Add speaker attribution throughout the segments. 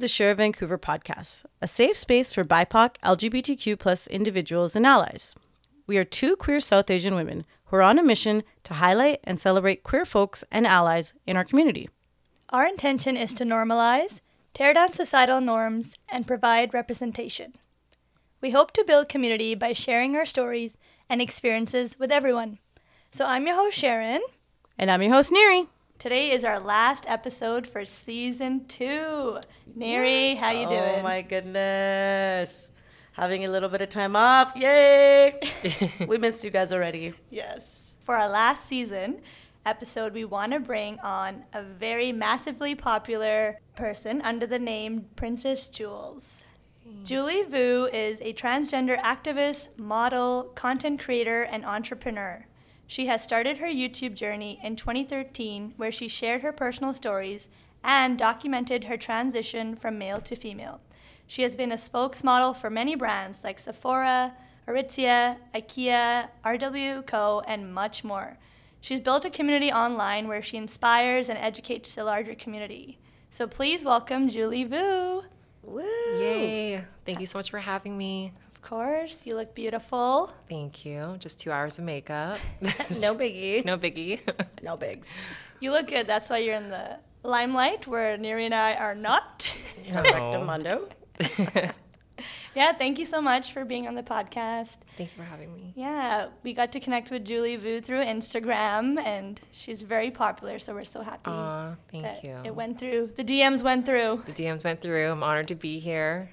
Speaker 1: To the Share Vancouver podcast, a safe space for BIPOC, LGBTQ plus individuals and allies. We are two queer South Asian women who are on a mission to highlight and celebrate queer folks and allies in our community.
Speaker 2: Our intention is to normalize, tear down societal norms, and provide representation. We hope to build community by sharing our stories and experiences with everyone. So I'm your host, Sharon.
Speaker 1: And I'm your host, Neri.
Speaker 2: Today is our last episode for season two. Neri, how you oh doing?
Speaker 1: Oh my goodness. Having a little bit of time off. Yay! we missed you guys already.
Speaker 2: Yes. For our last season episode, we want to bring on a very massively popular person under the name Princess Joules. Mm. Julie Vu is a transgender activist, model, content creator, and entrepreneur. She has started her YouTube journey in 2013, where she shared her personal stories and documented her transition from male to female. She has been a spokesmodel for many brands like Sephora, Aritzia, IKEA, RW Co., and much more. She's built a community online where she inspires and educates the larger community. So please welcome Julie Vu.
Speaker 1: Woo!
Speaker 3: Yay! Thank you so much for having me.
Speaker 2: Of course, you look beautiful.
Speaker 3: Thank you. Just two hours of makeup.
Speaker 1: No biggie.
Speaker 3: no biggie.
Speaker 1: No bigs.
Speaker 2: You look good. That's why you're in the limelight, where Neri and I are not.
Speaker 1: Correcto mundo.
Speaker 2: yeah, thank you so much for being on the podcast.
Speaker 3: Thank you for having me.
Speaker 2: Yeah, we got to connect with Julie Vu through Instagram, and she's very popular, so we're so happy.
Speaker 3: Aw, thank
Speaker 2: that
Speaker 3: you.
Speaker 2: It went through. The DMs went through.
Speaker 3: The DMs went through. I'm honored to be here.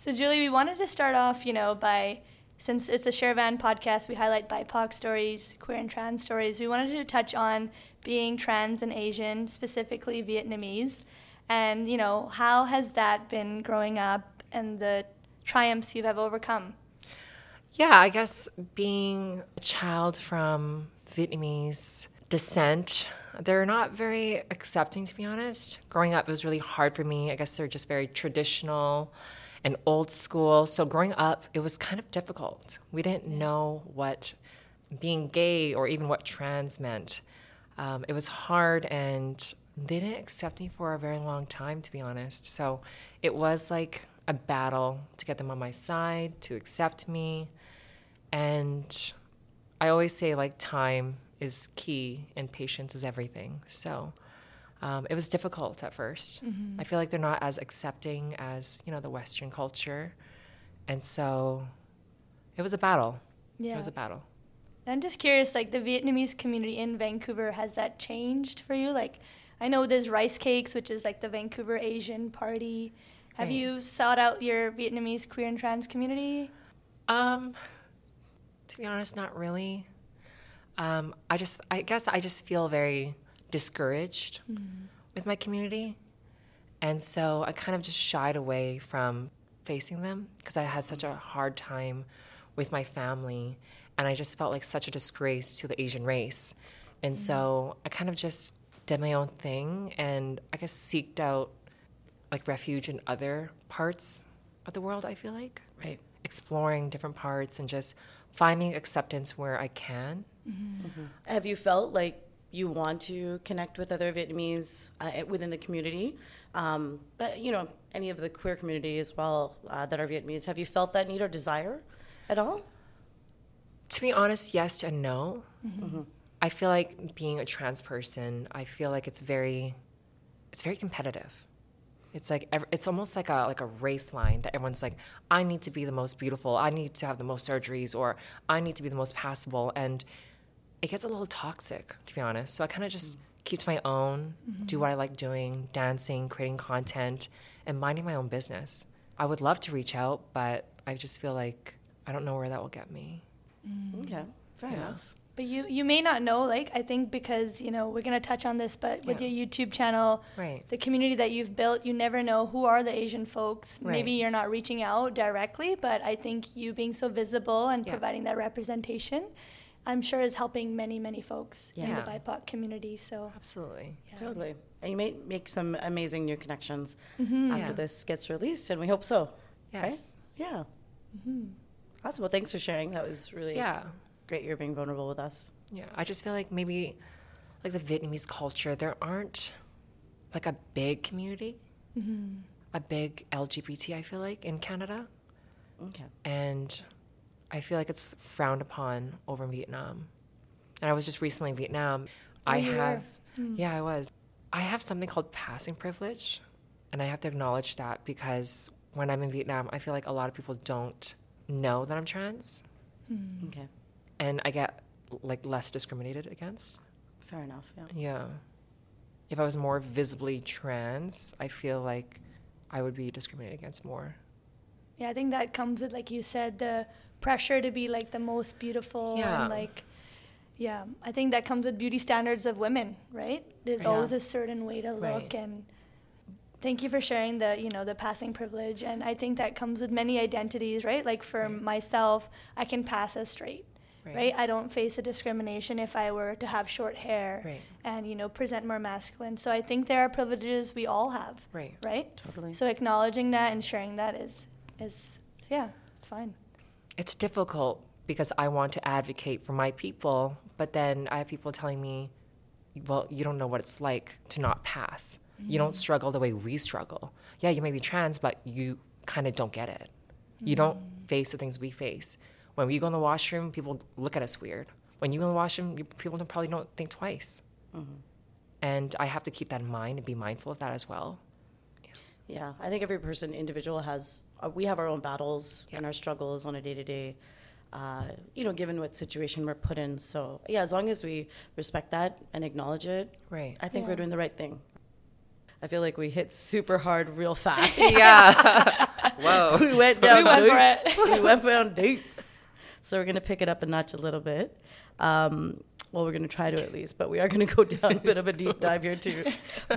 Speaker 2: So, Julie, we wanted to start off, you know, by since it's a Share-Van podcast, we highlight BIPOC stories, queer and trans stories. We wanted to touch on being trans and Asian, specifically Vietnamese, and you know, how has that been growing up and the triumphs you have overcome?
Speaker 3: Yeah, I guess being a child from Vietnamese descent, they're not very accepting, to be honest. Growing up, it was really hard for me. I guess they're just very traditional and old school. So growing up, it was kind of difficult. We didn't know what being gay or even what trans meant. Um, it was hard, and they didn't accept me for a very long time, to be honest. So it was like a battle to get them on my side, to accept me. And I always say, like, time is key and patience is everything. So um, it was difficult at 1st I feel like they're not as accepting as, you know, the Western culture. And so it was a battle.
Speaker 2: Yeah.
Speaker 3: It was a battle.
Speaker 2: I'm just curious, like the Vietnamese community in Vancouver, has that changed for you? Like, I know there's Rice Cakes, which is like the Vancouver Asian party. Have
Speaker 3: Right.
Speaker 2: you sought out your Vietnamese queer and trans community?
Speaker 3: Um, to be honest, not really. Um, I just, I guess, I just feel very discouraged mm-hmm. with my community, and so I kind of just shied away from facing them because I had such a hard time with my family, and I just felt like such a disgrace to the Asian race, and so mm-hmm. I kind of just did my own thing, and I guess seeked out like refuge in other parts of the world. I feel like
Speaker 1: Right.
Speaker 3: exploring different parts and just finding acceptance where I can. Mm-hmm.
Speaker 1: Have you felt like you want to connect with other Vietnamese uh, within the community? Um, but, you know, any of the queer community as well uh, that are Vietnamese. Have you felt that need or desire at all?
Speaker 3: To be honest, yes and no. I feel like being a trans person, I feel like it's very, it's very competitive. It's like it's almost like a like a race line that everyone's like, I need to be the most beautiful, I need to have the most surgeries, or I need to be the most passable, and it gets a little toxic, to be honest. So I kind of just mm. keep to my own, do mm-hmm. what I like doing, dancing, creating content, and minding my own business. I would love to reach out, but I just feel like I don't know where that will get me. Mm.
Speaker 1: Okay, fair
Speaker 3: Yeah.
Speaker 1: enough.
Speaker 2: But you, you may not know, like, I think because, you know, we're going to touch on this, but with
Speaker 3: Yeah.
Speaker 2: your YouTube channel,
Speaker 3: Right.
Speaker 2: the community that you've built, you never know who are the Asian folks. Maybe you're not reaching out directly, but I think you being so visible and
Speaker 3: Yeah.
Speaker 2: providing that representation, I'm sure is helping many, many folks in the BIPOC community. So,
Speaker 3: Absolutely.
Speaker 2: yeah.
Speaker 1: Totally. And you may make some amazing new connections
Speaker 2: Mhm.
Speaker 1: after
Speaker 3: Yeah.
Speaker 1: this gets released, and we hope so. Right?
Speaker 3: Yes.
Speaker 1: Yeah. Awesome. Well, thanks for sharing. That was really
Speaker 3: Yeah.
Speaker 1: great. You're being vulnerable with us.
Speaker 3: Yeah. I just feel like maybe like the Vietnamese culture, there aren't like a big community, a big LGBT. I feel like in Canada,
Speaker 1: Okay.
Speaker 3: and I feel like it's frowned upon over in Vietnam. And I was just recently in Vietnam. Oh, I
Speaker 2: you were?
Speaker 3: have, hmm. yeah, I was. I have something called passing privilege, and I have to acknowledge that because when I'm in Vietnam, I feel like a lot of people don't know that I'm trans, hmm.
Speaker 1: Okay.
Speaker 3: and I get like less discriminated against.
Speaker 1: Fair enough. Yeah.
Speaker 3: Yeah. If I was more visibly trans, I feel like I would be discriminated against more.
Speaker 2: Yeah, I think that comes with, like you said, the pressure to be like the most beautiful
Speaker 3: Yeah.
Speaker 2: and like, yeah, I think that comes with beauty standards of women, right? There's
Speaker 1: Yeah.
Speaker 2: always a certain way to look,
Speaker 3: Right.
Speaker 2: and thank you for sharing the, you know, the passing privilege, and I think that comes with many identities, right? Like for
Speaker 3: Right.
Speaker 2: myself, I can pass as straight.
Speaker 3: Right.
Speaker 2: Right. I don't face a discrimination if I were to have short hair
Speaker 3: Right.
Speaker 2: and you know present more masculine. So I think there are privileges we all have,
Speaker 3: Right.
Speaker 2: right?
Speaker 1: Totally.
Speaker 2: So acknowledging that and sharing that is is yeah, it's fine.
Speaker 3: It's difficult because I want to advocate for my people, but then I have people telling me, well, you don't know what it's like to not pass. You don't mm. struggle the way we struggle. Yeah, you may be trans, but you kind of don't get it. You don't mm. face the things we face. When we go in the washroom, people look at us weird. When you go in the washroom, you, people don't, probably don't think twice. Mm-hmm. And I have to keep that in mind and be mindful of that as well.
Speaker 1: Yeah, I think every person individual has. Uh, we have our own battles
Speaker 3: Yeah.
Speaker 1: and our struggles on a day to day. You know, given what situation we're put in. So yeah, as long as we respect that and acknowledge it,
Speaker 3: Right.
Speaker 1: I think
Speaker 2: Yeah.
Speaker 1: we're doing the right thing. I feel like we hit super hard real fast.
Speaker 3: yeah. Whoa.
Speaker 1: we went down
Speaker 2: We went
Speaker 1: deep.
Speaker 2: for it.
Speaker 1: we went down deep. So we're gonna pick it up a notch a little bit. Um, well, we're gonna try to at least, but we are gonna go down a bit of a deep dive here too.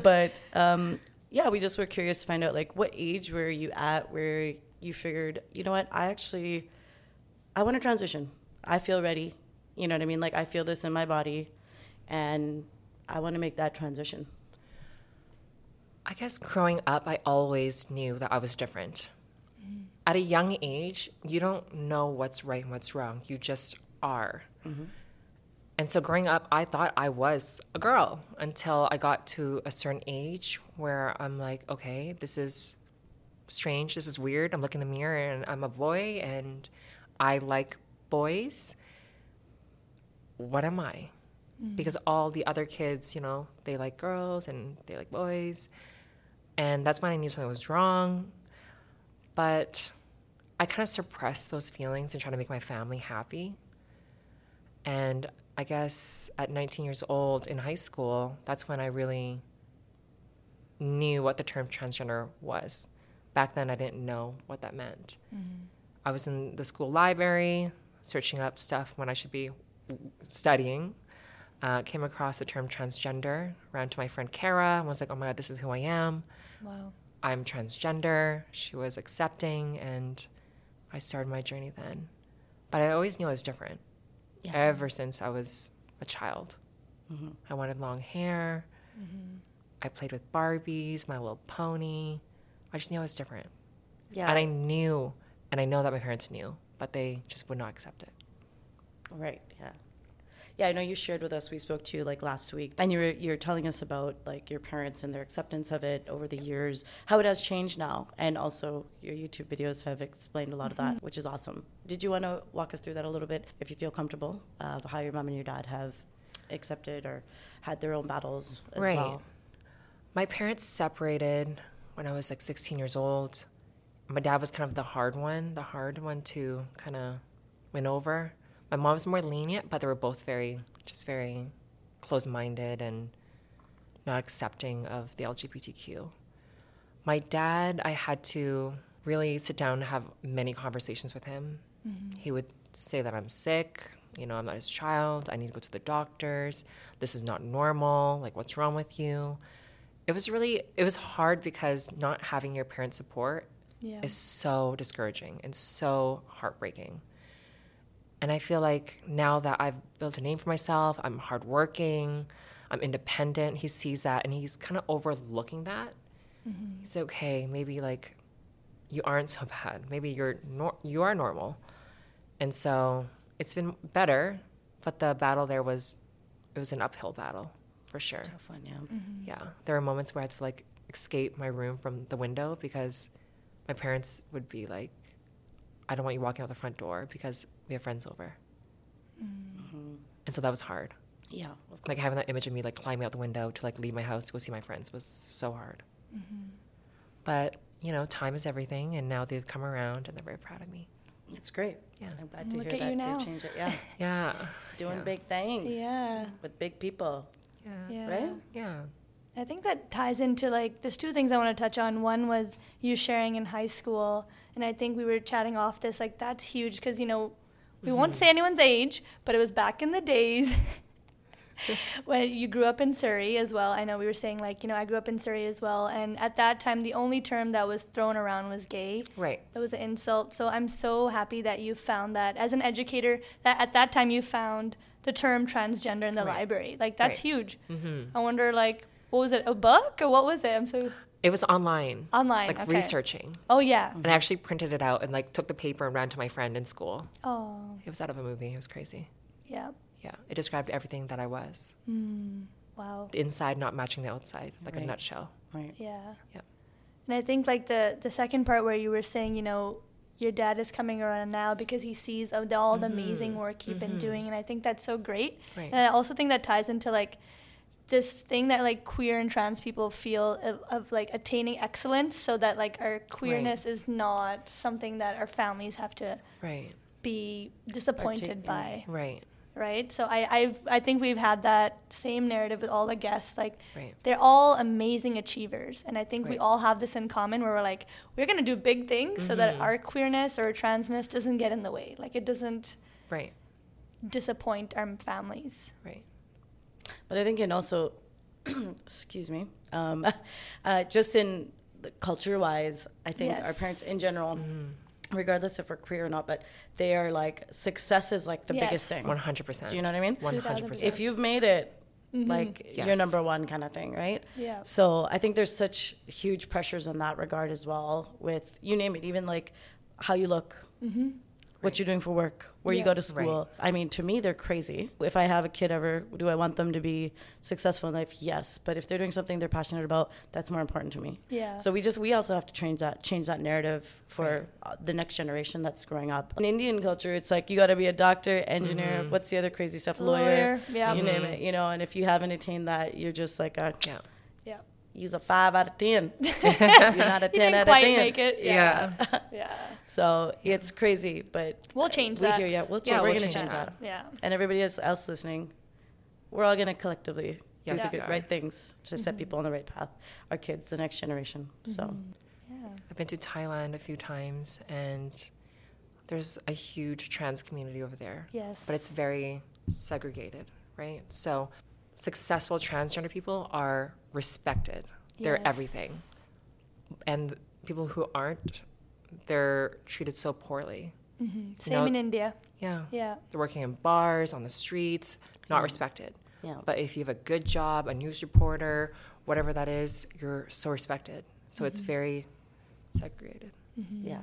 Speaker 1: But um, yeah, we just were curious to find out like what age were you at where you figured, you know what, I actually, I want to transition. I feel ready. You know what I mean? Like I feel this in my body, and I want to make that transition.
Speaker 3: I guess growing up, I always knew that I was different. Mm-hmm. At a young age, you don't know what's right and what's wrong. You just are. Mm-hmm. And so growing up, I thought I was a girl until I got to a certain age where I'm like, okay, this is strange. This is weird. I'm looking in the mirror and I'm a boy and I like boys. What am I? Mm-hmm. Because all the other kids, you know, they like girls and they like boys. And that's when I knew something was wrong. But I kind of suppressed those feelings and trying to make my family happy. And I guess at 19 years old in high school, that's when I really knew what the term transgender was. Back then, I didn't know what that meant. I was in the school library searching up stuff when I should be studying. Uh, came across the term transgender, ran to my friend Kara and was like, oh my God, this is who I am.
Speaker 2: Wow.
Speaker 3: I'm transgender. She was accepting, and I started my journey then. But I always knew I was different
Speaker 1: Yeah.
Speaker 3: ever since I was a child. Mm-hmm. I wanted long hair. Mm-hmm. I played with Barbies, My Little Pony. I just knew I was different.
Speaker 1: Yeah.
Speaker 3: And I knew, and I know that my parents knew, but they just would not accept it.
Speaker 1: Right. Yeah. Yeah, I know you shared with us. We spoke to you like last week, and you were you're telling us about like your parents and their acceptance of it over the years, how it has changed now, and also your YouTube videos have explained a lot of that, mm-hmm. which is awesome. Did you want to walk us through that a little bit, if you feel comfortable, of how your mom and your dad have accepted or had their own battles as well?
Speaker 3: Right.
Speaker 1: well?
Speaker 3: My parents separated when I was like 16 years old. My dad was kind of the hard one, the hard one to kind of win over. My mom was more lenient, but they were both very, just very closed minded and not accepting of the LGBTQ. My dad, I had to really sit down and have many conversations with him. Mm-hmm. He would say that I'm sick, you know, I'm not his child, I need to go to the doctors, this is not normal, like, what's wrong with you? It was really, it was hard because not having your parents' support
Speaker 2: Yeah.
Speaker 3: is so discouraging and so heartbreaking. And I feel like now that I've built a name for myself, I'm hardworking, I'm independent, he sees that and he's kind of overlooking that. Mm-hmm. He's okay, maybe like you aren't so bad. Maybe you're nor- you are normal. And so it's been better, but the battle there was it was an uphill battle. for sure.
Speaker 1: Tough one, yeah. Mm-hmm.
Speaker 3: Yeah. There were moments where I had to like escape my room from the window because my parents would be like, I don't want you walking out the front door because we have friends over. Mm. And so that was hard.
Speaker 1: Yeah, of
Speaker 3: Like having that image of me like climbing out the window to like leave my house to go see my friends was so hard. Mm-hmm. But, you know, time is everything and now they've come around and they're very proud of me.
Speaker 1: It's great.
Speaker 3: Yeah.
Speaker 1: I'm glad to
Speaker 2: Look
Speaker 1: hear
Speaker 2: at
Speaker 1: that
Speaker 2: you now.
Speaker 1: they've changed it. Yeah,
Speaker 3: Yeah.
Speaker 1: doing
Speaker 3: yeah.
Speaker 1: big things.
Speaker 2: Yeah.
Speaker 1: with big people,
Speaker 3: Yeah.
Speaker 2: Yeah.
Speaker 1: right?
Speaker 3: Yeah.
Speaker 2: I think that ties into like there's two things I want to touch on. One was you sharing in high school, and I think we were chatting off this like that's huge because you know we won't say anyone's age, but it was back in the days when you grew up in Surrey as well. I know we were saying like you know I grew up in Surrey as well, and at that time the only term that was thrown around was gay.
Speaker 3: Right.
Speaker 2: That was an insult. So I'm so happy that you found that as an educator. That at that time you found the term transgender in the
Speaker 3: Right.
Speaker 2: library. Like that's
Speaker 3: Right.
Speaker 2: huge.
Speaker 3: Mm-hmm.
Speaker 2: I wonder, like, what was it? A book or what was it? I'm so
Speaker 3: It was online.
Speaker 2: online.
Speaker 3: Like
Speaker 2: okay.
Speaker 3: researching.
Speaker 2: Oh yeah.
Speaker 3: And I actually printed it out and like took the paper and ran to my friend in school.
Speaker 2: Oh
Speaker 3: It was out of a movie. It was crazy.
Speaker 2: yeah.
Speaker 3: Yeah. It described everything that I was.
Speaker 2: Mm, wow.
Speaker 3: The inside not matching the outside, like
Speaker 1: Right.
Speaker 3: a nutshell.
Speaker 1: Right.
Speaker 2: Yeah.
Speaker 3: Yep.
Speaker 2: And I think like the the second part where you were saying, you know, your dad is coming around now because he sees of the, all the amazing work you've been
Speaker 3: Mhm.
Speaker 2: doing, and I think that's so great.
Speaker 3: Right.
Speaker 2: And I also think that ties into like this thing that like queer and trans people feel of, of like attaining excellence, so that like our queerness is not something that our families have to
Speaker 3: Right.
Speaker 2: be disappointed by.
Speaker 3: Right.
Speaker 2: right? So I I've, I think we've had that same narrative with all the guests. Like
Speaker 3: Right.
Speaker 2: they're all amazing achievers, and I think we all have this in common, where we're like we're gonna do big things so that
Speaker 3: Mhm.
Speaker 2: our queerness or transness doesn't get in the way. Like it doesn't
Speaker 3: Right.
Speaker 2: disappoint our families.
Speaker 3: Right.
Speaker 1: But I think, and also, excuse me, um, uh, just in culture wise, I think our parents in general,
Speaker 3: Mm-hmm.
Speaker 1: regardless if we're queer or not, but they are like success is like the biggest thing.
Speaker 3: One hundred percent.
Speaker 1: Do you know what I mean?
Speaker 3: One hundred
Speaker 2: 2000%.
Speaker 1: If you've made it,
Speaker 2: Mhm.
Speaker 1: like you're number one kind of thing, right?
Speaker 2: Yeah.
Speaker 1: So I think there's such huge pressures in that regard as well. With you name it, even like how you look,
Speaker 2: Mm-hmm.
Speaker 1: What you're doing for work, where you go to school. I mean, to me, they're crazy. If I have a kid ever, do I want them to be successful in life? Yes. But if they're doing something they're passionate about, that's more important to me.
Speaker 2: Yeah.
Speaker 1: So we just we also have to change that change that narrative for uh, the next generation that's growing up. In Indian culture, it's like you got to be a doctor, engineer.
Speaker 3: Mhm.
Speaker 1: What's the other crazy stuff?
Speaker 2: Lawyer,
Speaker 1: Lawyer.
Speaker 2: yeah.
Speaker 1: You name
Speaker 3: Mhm.
Speaker 1: it. You know, and if you haven't attained that, you're just like a
Speaker 3: Yeah.
Speaker 2: yeah.
Speaker 1: Use a five out of ten. you're not a
Speaker 2: You
Speaker 1: ten
Speaker 2: didn't
Speaker 1: out
Speaker 2: quite
Speaker 1: of ten.
Speaker 2: make it.
Speaker 3: Yeah.
Speaker 2: Yeah.
Speaker 1: So it's crazy, but
Speaker 2: We'll change
Speaker 1: we
Speaker 2: that.
Speaker 1: hear you. We'll
Speaker 3: Yeah,
Speaker 1: change. we're
Speaker 3: we'll
Speaker 1: gonna
Speaker 3: change
Speaker 1: change
Speaker 3: that.
Speaker 1: that.
Speaker 2: Yeah.
Speaker 1: And everybody else, else listening, we're all gonna collectively do
Speaker 3: Yes,
Speaker 1: the
Speaker 3: we
Speaker 1: good, right things to set mm-hmm. people on the right path. Our kids, the next generation. So mm-hmm.
Speaker 2: Yeah.
Speaker 3: I've been to Thailand a few times, and there's a huge trans community over there.
Speaker 2: Yes.
Speaker 3: But it's very segregated, right? So successful transgender people are respected. They're
Speaker 2: Yes.
Speaker 3: everything. And people who aren't, they're treated so poorly.
Speaker 2: Mhm. Same
Speaker 3: know-
Speaker 2: in India.
Speaker 3: Yeah.
Speaker 2: Yeah.
Speaker 3: They're working in bars, on the streets, not respected.
Speaker 1: yeah,
Speaker 3: But if you have a good job, a news reporter, whatever that is, you're so respected. So it's very segregated.
Speaker 1: yeah.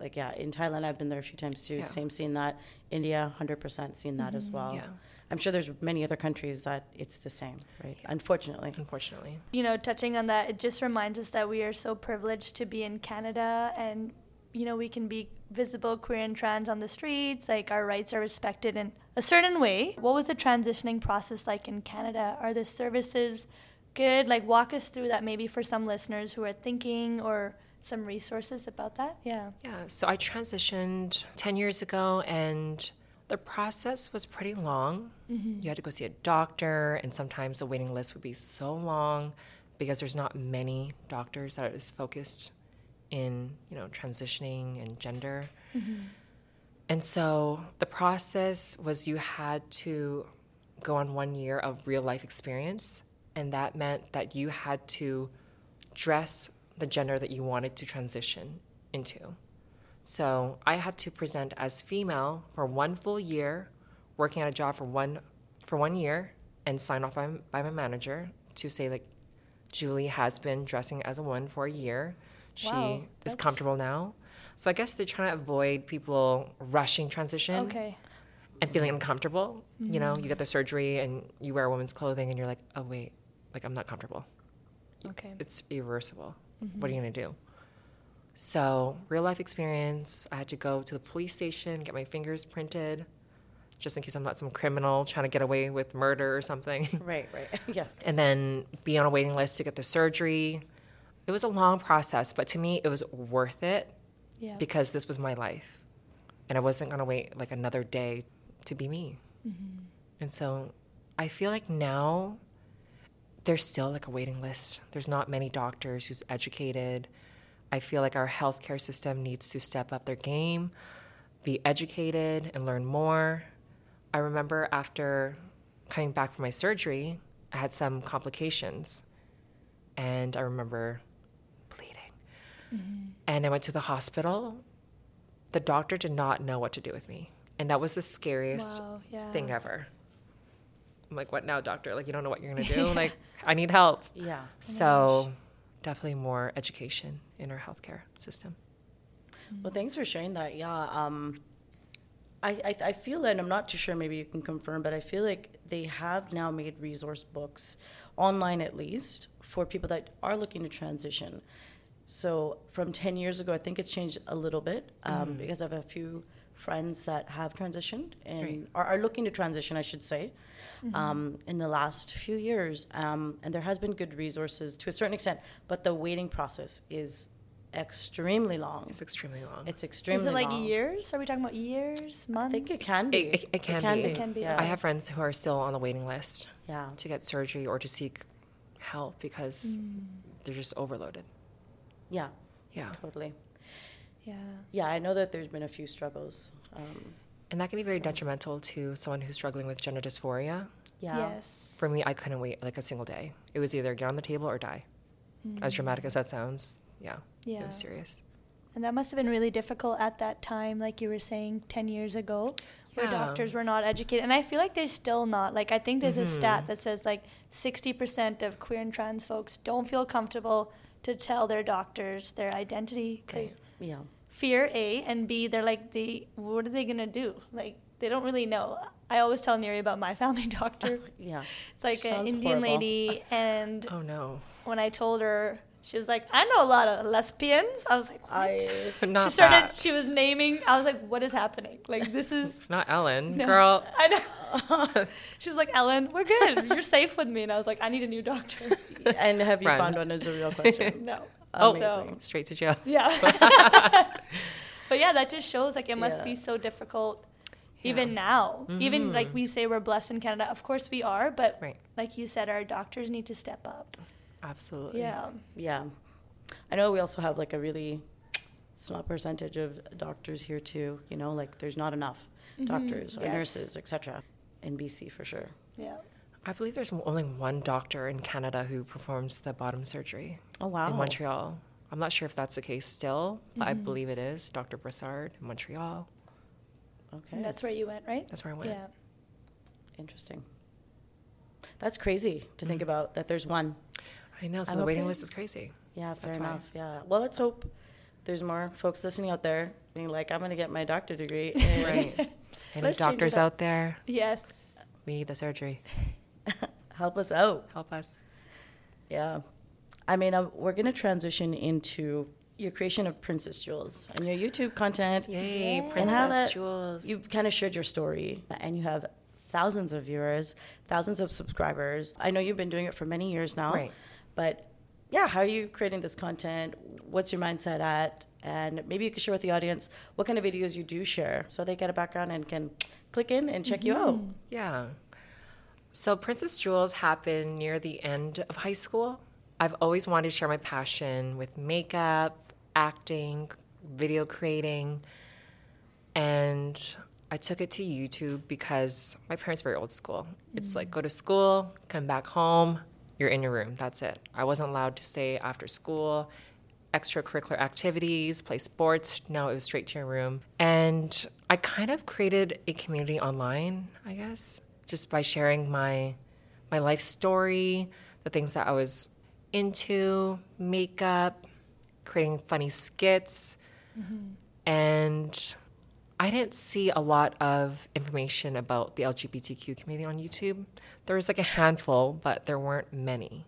Speaker 1: Like yeah, in Thailand, I've been there a few times too.
Speaker 3: Yeah.
Speaker 1: Same, seen that. India, hundred percent seen that as mm-hmm. well.
Speaker 3: Yeah.
Speaker 1: I'm sure there's many other countries that it's the same, right? Unfortunately.
Speaker 3: Unfortunately.
Speaker 2: you know, touching on that, it just reminds us that we are so privileged to be in Canada and, you know, we can be visible queer and trans on the streets. Like, our rights are respected in a certain way. What was the transitioning process like in Canada? Are the services good? Like, walk us through that maybe for some listeners who are thinking or some resources about that. Yeah.
Speaker 3: Yeah, so I transitioned 10 years ago and the process was pretty long. Mm-hmm. You had to go see a doctor, and sometimes the waiting list would be so long because there's not many doctors that is focused in, you know, transitioning and gender. Mm-hmm. And so the process was you had to go on one year of real life experience, and that meant that you had to dress the gender that you wanted to transition into. So I had to present as female for one full year, working at a job for one for one year, and sign off by, by my manager to say like, Julie has been dressing as a woman for a year. She
Speaker 2: Wow,
Speaker 3: is comfortable now. So I guess they're trying to avoid people rushing transition.
Speaker 2: Okay.
Speaker 3: and feeling uncomfortable. You know, mm-hmm. you get the surgery and you wear a woman's clothing and you're like, oh, wait, like I'm not comfortable.
Speaker 2: Okay.
Speaker 3: It's irreversible. What are you going to do? So, real life experience, I had to go to the police station, get my fingers printed, just in case I'm not some criminal trying to get away with murder or something.
Speaker 1: Right, right. yeah.
Speaker 3: and then be on a waiting list to get the surgery. It was a long process, but to me, it was worth it
Speaker 2: Yeah.
Speaker 3: because this was my life. And I wasn't going to wait like another day to be me. Mm-hmm. And so I feel like now there's still like a waiting list. There's not many doctors who's educated. I feel like our healthcare system needs to step up their game, be educated, and learn more. I remember after coming back from my surgery, I had some complications. And I remember bleeding. Mm-hmm. And I went to the hospital. The doctor did not know what to do with me. And that was the scariest
Speaker 2: Wow, yeah.
Speaker 3: thing ever. I'm like, what now, doctor? Like, you don't know what you're going to do? like, I need help.
Speaker 1: Yeah.
Speaker 3: So, definitely more education in our healthcare system.
Speaker 1: Well, thanks for sharing that. Yeah. Um, I, I, I feel and I'm not too sure, maybe you can confirm, but I feel like they have now made resource books, online at least, for people that are looking to transition. So from 10 years ago, I think it's changed a little bit um, because I have a few friends that have transitioned and
Speaker 3: Great.
Speaker 1: are, are looking to transition, I should say, um, in the last few years. Um, and there has been good resources to a certain extent, but the waiting process is extremely long.
Speaker 3: It's extremely long.
Speaker 1: It's extremely long.
Speaker 2: Is it like
Speaker 1: long.
Speaker 2: years? Are we talking about years, months?
Speaker 1: I think it can be.
Speaker 3: It- it- it can be.
Speaker 2: It can be.
Speaker 1: Yeah.
Speaker 3: I have friends who are still on the waiting list
Speaker 1: yeah.
Speaker 3: to get surgery or to seek help because
Speaker 2: Mm.
Speaker 3: they're just overloaded.
Speaker 1: Yeah.
Speaker 3: Yeah.
Speaker 1: Totally.
Speaker 2: Yeah.
Speaker 1: Yeah, I know that there's been a few struggles. Um,
Speaker 3: And that can be very detrimental to someone who's struggling with gender dysphoria.
Speaker 1: yeah.
Speaker 2: Yes.
Speaker 3: For me, I couldn't wait like a single day. It was either get on the table or die. As dramatic as that sounds, yeah, it
Speaker 2: Mm.
Speaker 3: Was serious.
Speaker 2: And that must have been really difficult at that time, like you were saying 10 years ago, where doctors were not educated. And I feel like they're still not. Like, I think there's a
Speaker 3: Mm-hmm.
Speaker 2: stat that says like 60% of queer and trans folks don't feel comfortable to tell their doctors their identity because
Speaker 1: Yeah.
Speaker 2: Fear, A, and B, they're like, they, what are they going to do? Like, they don't really know. I always tell Neri about my family doctor.
Speaker 1: Yeah.
Speaker 2: It's like an Indian
Speaker 1: horrible.
Speaker 2: lady, and
Speaker 3: Oh no,
Speaker 2: when I told her, she was like, "I know a lot of lesbians." I was like, "What?"
Speaker 1: I.
Speaker 3: not
Speaker 2: she started.
Speaker 3: that.
Speaker 2: She was naming. I was like, "What is happening? Like this is."
Speaker 3: not Ellen,
Speaker 2: No.
Speaker 3: girl.
Speaker 2: I know. she was like, "Ellen, we're good. You're safe with me." And I was like, "I need a new doctor."
Speaker 1: And have you
Speaker 3: Run.
Speaker 1: found one is a real question.
Speaker 2: no.
Speaker 3: Oh,
Speaker 1: Amazing.
Speaker 3: straight to jail.
Speaker 2: Yeah. but yeah, that just shows like it must
Speaker 1: Yeah.
Speaker 2: be so difficult. Even
Speaker 3: Yeah.
Speaker 2: now, even
Speaker 3: Mhm.
Speaker 2: like we say we're blessed in Canada, of course we are, but
Speaker 3: Right.
Speaker 2: like you said, our doctors need to step up.
Speaker 3: Absolutely.
Speaker 2: Yeah.
Speaker 1: Yeah. I know we also have like a really small percentage of doctors here too. You know, like there's not enough doctors or
Speaker 2: Yes.
Speaker 1: nurses, etc. In BC for sure.
Speaker 2: Yeah.
Speaker 3: I believe there's only one doctor in Canada who performs the bottom surgery
Speaker 1: Oh wow.
Speaker 3: in Montreal. I'm not sure if that's the case still, but I mm-hmm. believe it is. Dr. Brassard in Montreal.
Speaker 1: Okay.
Speaker 2: And that's where you went, right?
Speaker 3: That's where I went.
Speaker 2: Yeah.
Speaker 1: Interesting. That's crazy to think mm-hmm. about that there's one.
Speaker 3: I know. So
Speaker 1: I'm
Speaker 3: the waiting
Speaker 1: okay.
Speaker 3: list is crazy.
Speaker 1: Yeah, fair
Speaker 3: That's why.
Speaker 1: enough. Yeah. Well, let's hope there's more folks listening out there being like, I'm going to get my doctor degree. and
Speaker 3: Right. Any
Speaker 1: Let's
Speaker 3: doctors out there?
Speaker 2: Yes.
Speaker 3: We need the surgery.
Speaker 1: Help us out.
Speaker 3: Help us.
Speaker 1: Yeah. I mean, uh, we're going to transition into your creation of Princess Joules and your YouTube content.
Speaker 3: Yay,
Speaker 2: Yeah.
Speaker 3: Princess
Speaker 1: how that
Speaker 3: Joules.
Speaker 1: you've kind of shared your story and you have thousands of viewers, thousands of subscribers. I know you've been doing it for many years now.
Speaker 3: Right.
Speaker 1: But yeah, how are you creating this content? What's your mindset at? And maybe you could share with the audience what kind of videos you do share so they get a background and can click in and check you out.
Speaker 3: Yeah. So Princess Joules happened near the end of high school. I've always wanted to share my passion with makeup, acting, video creating, and I took it to YouTube because my parents are very old school. It's like go to school, come back home, you're in your room. That's it. I wasn't allowed to stay after school, extracurricular activities, play sports. No, it was straight to your room. And I kind of created a community online, I guess, just by sharing my my life story, the things that I was into, makeup, creating funny skits. Mm-hmm. And I didn't see a lot of information about the LGBTQ community on YouTube. There was like a handful, but there weren't many.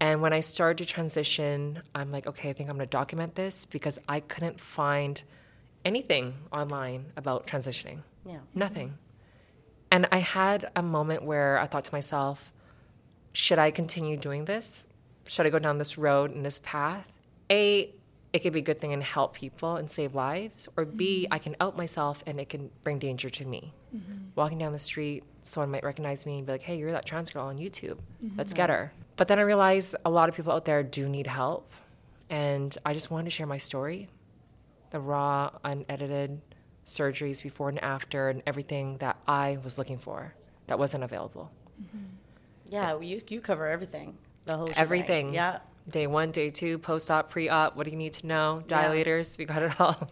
Speaker 3: And when I started to transition, I'm like, okay, I think I'm going to document this because I couldn't find anything online about transitioning.
Speaker 1: Yeah.
Speaker 3: Nothing. And I had a moment where I thought to myself, should I continue doing this? Should I go down this road and this path? A, it could be a good thing and help people and save lives. Or B, mm-hmm. I can out myself and it can bring danger to me. Mm-hmm. Walking down the street, someone might recognize me and be like, hey, you're that trans girl on YouTube. Mm-hmm. Let's get her. But then I realized a lot of people out there do need help. And I just wanted to share my story the raw, unedited surgeries before and after, and everything that I was looking for that wasn't available.
Speaker 1: Yeah, you you cover everything. The whole shebang.
Speaker 3: Everything.
Speaker 1: Yeah.
Speaker 3: Day one, day two, post op, pre op. What do you need to know?
Speaker 1: Yeah.
Speaker 3: Dilators. We got it all.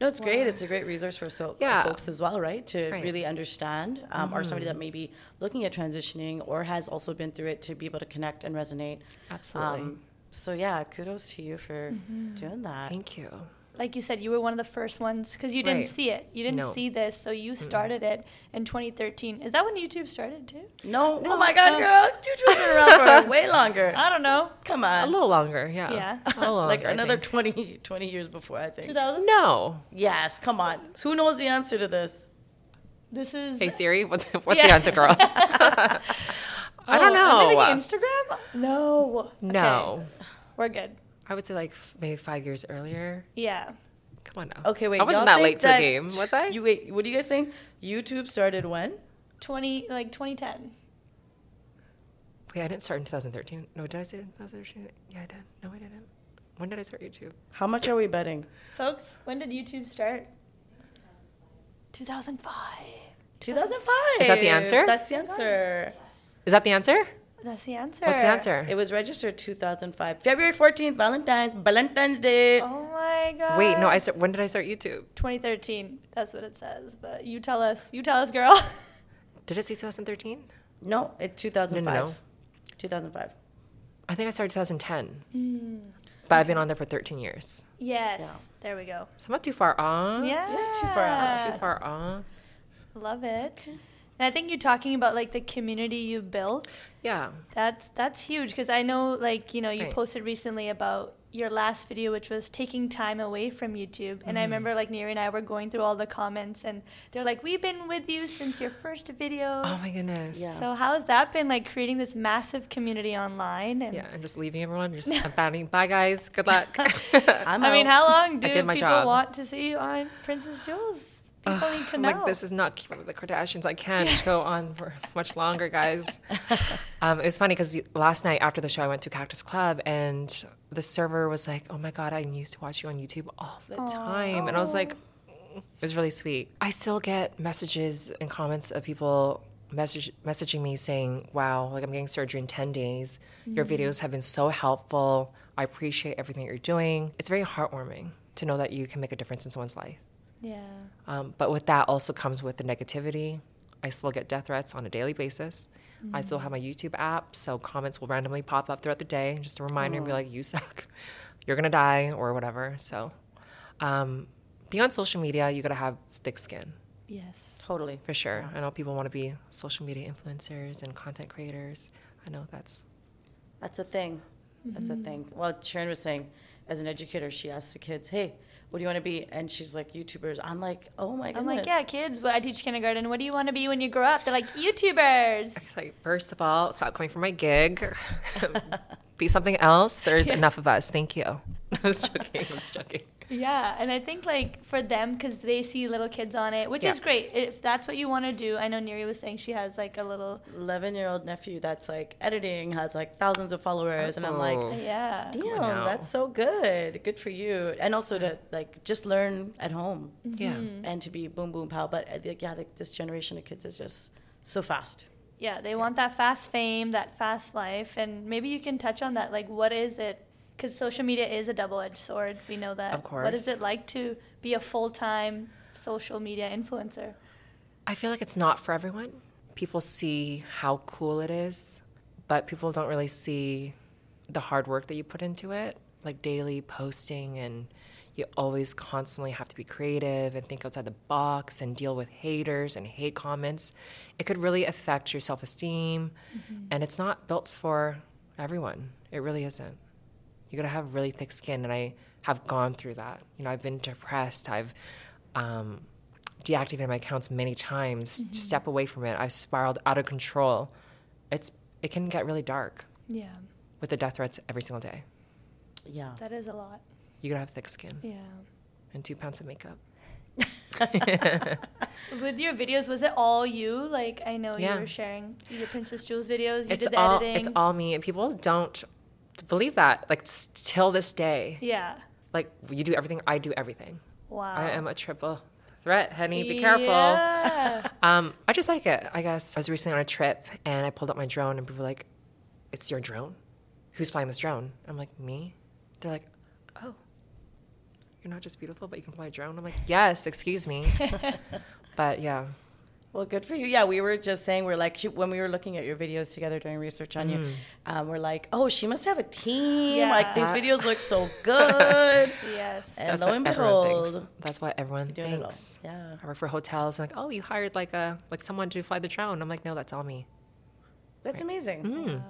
Speaker 1: No, it's great. It's a great resource for so
Speaker 3: Yeah.
Speaker 1: folks as well, right? To
Speaker 3: Right.
Speaker 1: really understand, um, or somebody that may be looking at transitioning or has also been through it to be able to connect and resonate.
Speaker 3: Absolutely.
Speaker 1: Um, so yeah, kudos to you for doing that.
Speaker 3: Thank you.
Speaker 2: Like you said, you were one of the first ones because you didn't
Speaker 3: Right.
Speaker 2: see it. You didn't
Speaker 3: No.
Speaker 2: see this, so you started it in 2013. Is that when YouTube started too?
Speaker 1: No, oh my God, oh. girl, YouTube's been around for way longer.
Speaker 2: I don't know.
Speaker 1: Come on.
Speaker 3: A little longer, yeah.
Speaker 2: Yeah.
Speaker 3: A little
Speaker 1: like
Speaker 3: longer, I
Speaker 1: another 20, 20 years before, I think.
Speaker 2: 2000.
Speaker 3: No.
Speaker 1: Yes, come on. Who knows the answer to this?
Speaker 2: This is.
Speaker 3: Hey Siri, what's what's
Speaker 2: Yeah.
Speaker 3: the answer, girl? I don't
Speaker 2: Oh,
Speaker 3: know.
Speaker 2: am I thinking Instagram? No.
Speaker 3: No.
Speaker 2: Okay, We're good.
Speaker 3: I would say like f- maybe five years earlier.
Speaker 2: Yeah.
Speaker 3: Come on now.
Speaker 1: Okay, wait.
Speaker 3: I wasn't
Speaker 1: y'all
Speaker 3: that late to the game, was I?
Speaker 1: You wait. What are you guys saying? YouTube started when?
Speaker 2: 20 like 2010.
Speaker 3: Wait, I didn't start in 2013. No, did I say 2013? Yeah, I did. No, I didn't. When did I start YouTube?
Speaker 1: How much are we betting?
Speaker 2: Folks, when did YouTube start? 2005.
Speaker 1: 2005.
Speaker 3: Is that the answer?
Speaker 1: That's the answer.
Speaker 3: Is that the answer?
Speaker 2: That's the answer.
Speaker 3: What's the answer?
Speaker 1: It was registered 2005, February 14th, Valentine's, Valentine's Day.
Speaker 2: Oh my god.
Speaker 3: Wait, no. I start, when did I start YouTube?
Speaker 2: 2013. That's what it says. But you tell us. You tell us, girl.
Speaker 3: Did it say 2013?
Speaker 1: No, it's 2005.
Speaker 3: No, no, no.
Speaker 1: 2005.
Speaker 3: I think I started 2010. Mm. But I've been on there for 13 years.
Speaker 2: yes.
Speaker 1: Yeah.
Speaker 2: There we go.
Speaker 3: So I'm not too far off.
Speaker 2: Yeah.
Speaker 1: Not too far off.
Speaker 3: Not too far off.
Speaker 2: Love it. And I think you're talking about like the community you built.
Speaker 3: Yeah.
Speaker 2: That's that's huge because I know like you know you
Speaker 3: Right.
Speaker 2: posted recently about your last video which was taking time away from YouTube and I mm-hmm. remember like Neri and I were going through all the comments and they're like we've been with you since your first video.
Speaker 3: Oh my goodness.
Speaker 1: Yeah.
Speaker 2: So how has that been like creating this massive community online and
Speaker 3: Yeah, and just leaving everyone. Just abandoning. Bye, guys. Good luck.
Speaker 1: I'm
Speaker 2: I mean how long do
Speaker 3: did my
Speaker 2: people
Speaker 3: job.
Speaker 2: want to see you on Princess Joules? People need to
Speaker 3: I'm
Speaker 2: know.
Speaker 3: like, this is not keeping with the Kardashians. I can't go on for much longer, guys. um, it was funny because last night after the show, I went to Cactus Club and the server was like, "Oh my god, I used to watch you on YouTube all the time," and I was like, "Mm." "It was really sweet." I still get messages and comments of people message messaging me saying, "Wow, like I'm getting surgery in ten days. Your videos have been so helpful. I appreciate everything that you're doing. It's very heartwarming to know that you can make a difference in someone's life."
Speaker 2: Yeah.
Speaker 3: Um, but with that also comes with the negativity. I still get death threats on a daily basis. I still have my YouTube app, so comments will randomly pop up throughout the day. Just a reminder, and be like, "You suck, you're gonna die," or whatever. So, um, being on social media, you gotta have thick skin
Speaker 2: Yes.
Speaker 1: Totally.
Speaker 3: for sure. I know people want to be social media influencers and content creators. I know that's
Speaker 1: That's a thing. That's a thing. Well, Sharon was saying, as an educator, she asks the kids, "Hey, what do you want to be?" And she's like, "YouTubers." I'm like, "Oh my goodness."
Speaker 2: I'm like, yeah, kids, but I teach kindergarten. What do you want to be when you grow up? They're like, YouTubers.
Speaker 3: it's like first of all, stop coming for my gig. be something else. There's enough of us. Thank you. I was joking. I was joking.
Speaker 2: Yeah, and I think like for them because they see little kids on it, which
Speaker 3: Yeah.
Speaker 2: is great. If that's what you want to do, I know Neri was saying she has like a little.
Speaker 1: 11 year old nephew that's like editing, has like thousands of followers. And I'm like,
Speaker 3: Oh.
Speaker 2: Yeah.
Speaker 1: damn, that's so good. Good for you. And also to like just learn at home mm-hmm.
Speaker 3: Yeah.
Speaker 1: and to be boom, boom, pow. But uh, I think, yeah, like, this generation of kids is just so fast.
Speaker 2: Yeah, they want that fast fame, that fast life, and maybe you can touch on that. Like, what is it? Because social media is a double-edged sword. We know that.
Speaker 3: Of course.
Speaker 2: What is it like to be a full-time social media influencer?
Speaker 3: I feel like it's not for everyone. People see how cool it is, but people don't really see the hard work that you put into it, like daily posting and you always constantly have to be creative and think outside the box and deal with haters and hate comments, it could really affect your self esteem. Mm-hmm. And it's not built for everyone. It really isn't. You gotta have really thick skin. And I have gone through that. You know, I've been depressed. I've um, deactivated my accounts many times to step away from it. I've spiraled out of control. It's it can get really dark
Speaker 2: Yeah,
Speaker 3: with the death threats every single day.
Speaker 1: Yeah.
Speaker 2: that is a lot.
Speaker 3: You gotta have thick skin
Speaker 2: Yeah.
Speaker 3: and two pounds of makeup.
Speaker 2: With your videos, was it all you? Like I know
Speaker 3: Yeah.
Speaker 2: you were sharing your Princess Joules videos. You
Speaker 3: it's
Speaker 2: did the
Speaker 3: all
Speaker 2: editing.
Speaker 3: it's all me, and people don't believe that. Like till this day,
Speaker 2: Yeah.
Speaker 3: like you do everything, I do everything.
Speaker 2: Wow.
Speaker 3: I am a triple threat, honey. Be careful.
Speaker 2: Yeah.
Speaker 3: Um, I just like it. I guess I was recently on a trip and I pulled up my drone, and people were like, "It's your drone? Who's flying this drone?" I'm like, "Me." They're like, "Oh, you're not just beautiful, but you can fly a drone." I'm like, "Yes, excuse me." but yeah,
Speaker 1: Well, good for you. Yeah, we were just saying we're like she, when we were looking at your videos together doing research on you, um, we're like, oh, she must have a team. Like these videos look so good.
Speaker 2: yes.
Speaker 1: and
Speaker 3: that's
Speaker 1: lo and behold,
Speaker 3: thinks. That's what everyone
Speaker 1: doing it
Speaker 3: thinks.
Speaker 1: Yeah,
Speaker 3: I work for hotels, and I'm like, oh, you hired like a like someone to fly the drone. I'm like, no, that's all me.
Speaker 1: that's amazing.
Speaker 2: Wow.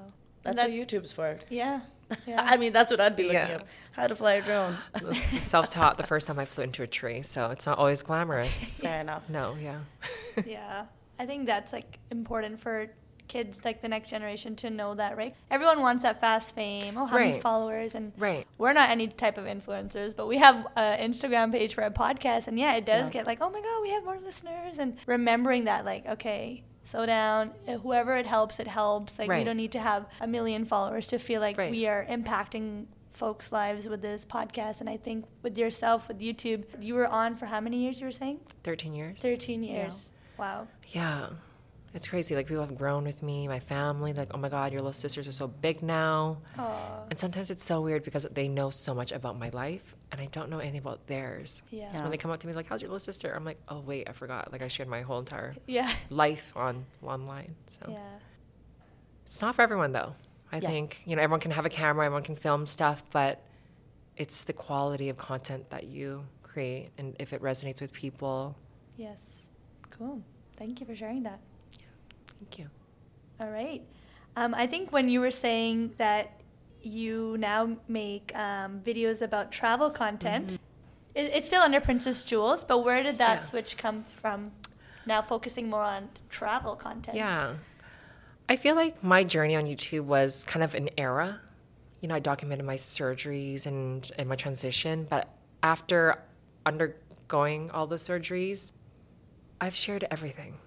Speaker 1: That's,
Speaker 2: That's-
Speaker 1: what YouTube's for.
Speaker 2: Yeah. Yeah.
Speaker 1: I mean, that's what I'd be looking
Speaker 3: Yeah.
Speaker 1: up. How to fly a drone.
Speaker 3: Self-taught the first time I flew into a tree, so it's not always glamorous.
Speaker 1: Fair enough.
Speaker 3: No, yeah.
Speaker 2: yeah. I think that's like important for kids like the next generation to know that, right? Everyone wants that fast fame. Oh, how many followers and
Speaker 3: Right.
Speaker 2: we're not any type of influencers, but we have an Instagram page for a podcast and yeah, it does
Speaker 1: Yeah.
Speaker 2: get like, "Oh my god, we have more listeners." And remembering that like, okay, slow down. Whoever it helps, it helps. Like we don't need to have a million followers to feel like
Speaker 3: Right.
Speaker 2: we are impacting folks' lives with this podcast. And I think with yourself with YouTube, you were on for how many years you were saying?
Speaker 3: 13 years.
Speaker 2: 13 years. Wow.
Speaker 3: Yeah. It's crazy. Like people have grown with me, my family, like, oh my God, your little sisters are so big now.
Speaker 2: Aw.
Speaker 3: And sometimes it's so weird because they know so much about my life and I don't know anything about theirs.
Speaker 2: Yeah.
Speaker 3: So when they come up to me like, How's your little sister? I'm like, Oh wait, I forgot. Like I shared my whole entire
Speaker 2: Yeah.
Speaker 3: life on online. So
Speaker 2: Yeah.
Speaker 3: it's not for everyone though. I
Speaker 1: Yeah.
Speaker 3: think, you know, everyone can have a camera, everyone can film stuff, but it's the quality of content that you create and if it resonates with people.
Speaker 2: Yes. Cool. Thank you for sharing that.
Speaker 3: Thank you.
Speaker 2: All right. Um, I think when you were saying that you now make um, videos about travel content, it, it's still under Princess Joules, but where did that
Speaker 3: Mm-hmm. Yeah.
Speaker 2: switch come from? Now focusing more on travel content.
Speaker 3: Yeah. I feel like my journey on YouTube was kind of an era. You know, I documented my surgeries and, and my transition, but after undergoing all the surgeries, I've shared everything.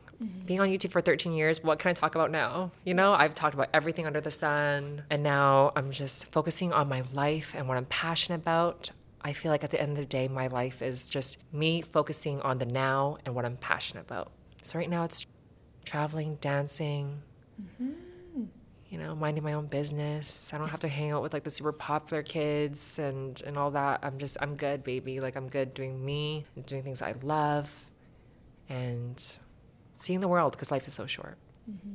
Speaker 3: Being on YouTube for 13 years, what can I talk about now? You know, I've talked about everything under the sun, and now I'm just focusing on my life and what I'm passionate about. I feel like at the end of the day, my life is just me focusing on the now and what I'm passionate about. So right now, it's traveling, dancing, you know, minding my own business. I don't have to hang out with like the super popular kids and and all that. I'm just I'm good, baby. Like I'm good doing me doing things I love and seeing the world because life is so short. Mm-hmm.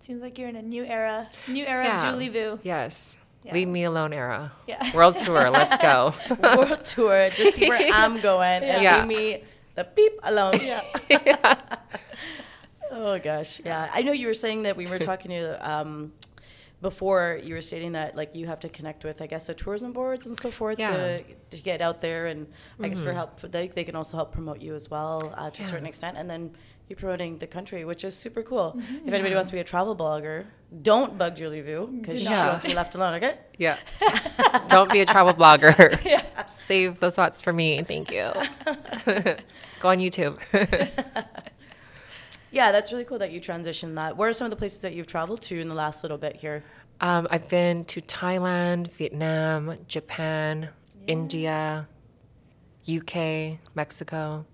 Speaker 2: Seems like you're in a new era, new era
Speaker 3: Yeah.
Speaker 2: of Julie Vu.
Speaker 3: Yes.
Speaker 2: Yeah.
Speaker 3: Leave me alone era.
Speaker 2: Yeah.
Speaker 3: World tour, let's go.
Speaker 1: World tour, just see where I'm going and
Speaker 3: Yeah.
Speaker 1: leave me the beep alone.
Speaker 2: Yeah.
Speaker 1: Oh gosh, yeah. I know you were saying that we were talking to um, before. You were stating that like you have to connect with, I guess, the tourism boards and so forth
Speaker 3: Yeah.
Speaker 1: to, to get out there, and I guess for help, they, they can also help promote you as well uh, to a certain extent, and then you're promoting the country, which is super cool. If anybody wants to be a travel blogger, don't bug Julie Vu because she wants to be left alone. Okay.
Speaker 3: Yeah. Don't be a travel blogger. Save those thoughts for me. Thank you. Go on YouTube.
Speaker 1: Yeah, that's really cool that you transitioned that. Where are some of the places that you've traveled to in the last little bit here?
Speaker 3: Um, I've been to Thailand, Vietnam, Japan, India, UK, Mexico.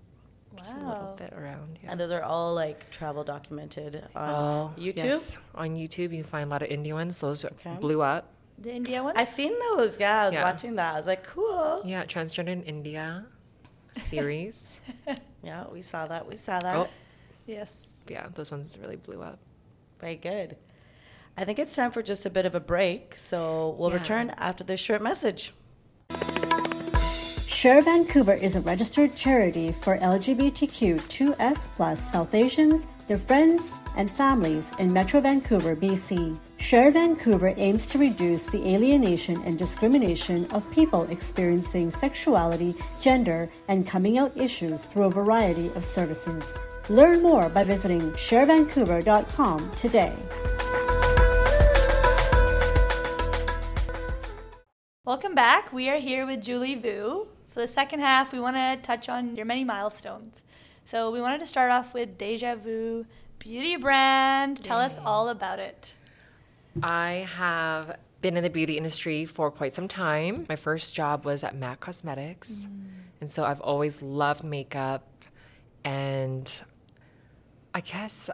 Speaker 3: Just a little bit around. Yeah.
Speaker 1: And those are all like travel documented on
Speaker 3: Oh,
Speaker 1: YouTube.
Speaker 3: yes. On YouTube, you can find a lot of Indie ones. Those
Speaker 1: Okay.
Speaker 3: blew up.
Speaker 2: The India one?
Speaker 1: I seen those. Yeah, I was
Speaker 3: Yeah.
Speaker 1: watching that. I was like, cool.
Speaker 3: Yeah, Transgender in India series.
Speaker 1: Yeah, we saw that. We saw that.
Speaker 3: oh,
Speaker 2: yes.
Speaker 3: Yeah, those ones really blew up.
Speaker 1: Very good. I think it's time for just a bit of a break. So we'll
Speaker 3: Yeah.
Speaker 1: return after this short message.
Speaker 4: Sher Vancouver is a registered charity for LGBTQ2S plus South Asians, their friends, and families in Metro Vancouver, BC. Sher Vancouver aims to reduce the alienation and discrimination of people experiencing sexuality, gender, and coming out issues through a variety of services. Learn more by visiting shervancouver.com today.
Speaker 2: Welcome back. We are here with Julie Vu. For the second half, we want to touch on your many milestones. So we wanted to start off with Deja Vu Beauty Brand. Tell us all about it.
Speaker 3: I have been in the beauty industry for quite some time. My first job was at MAC Cosmetics. Mm. And so I've always loved makeup. And I guess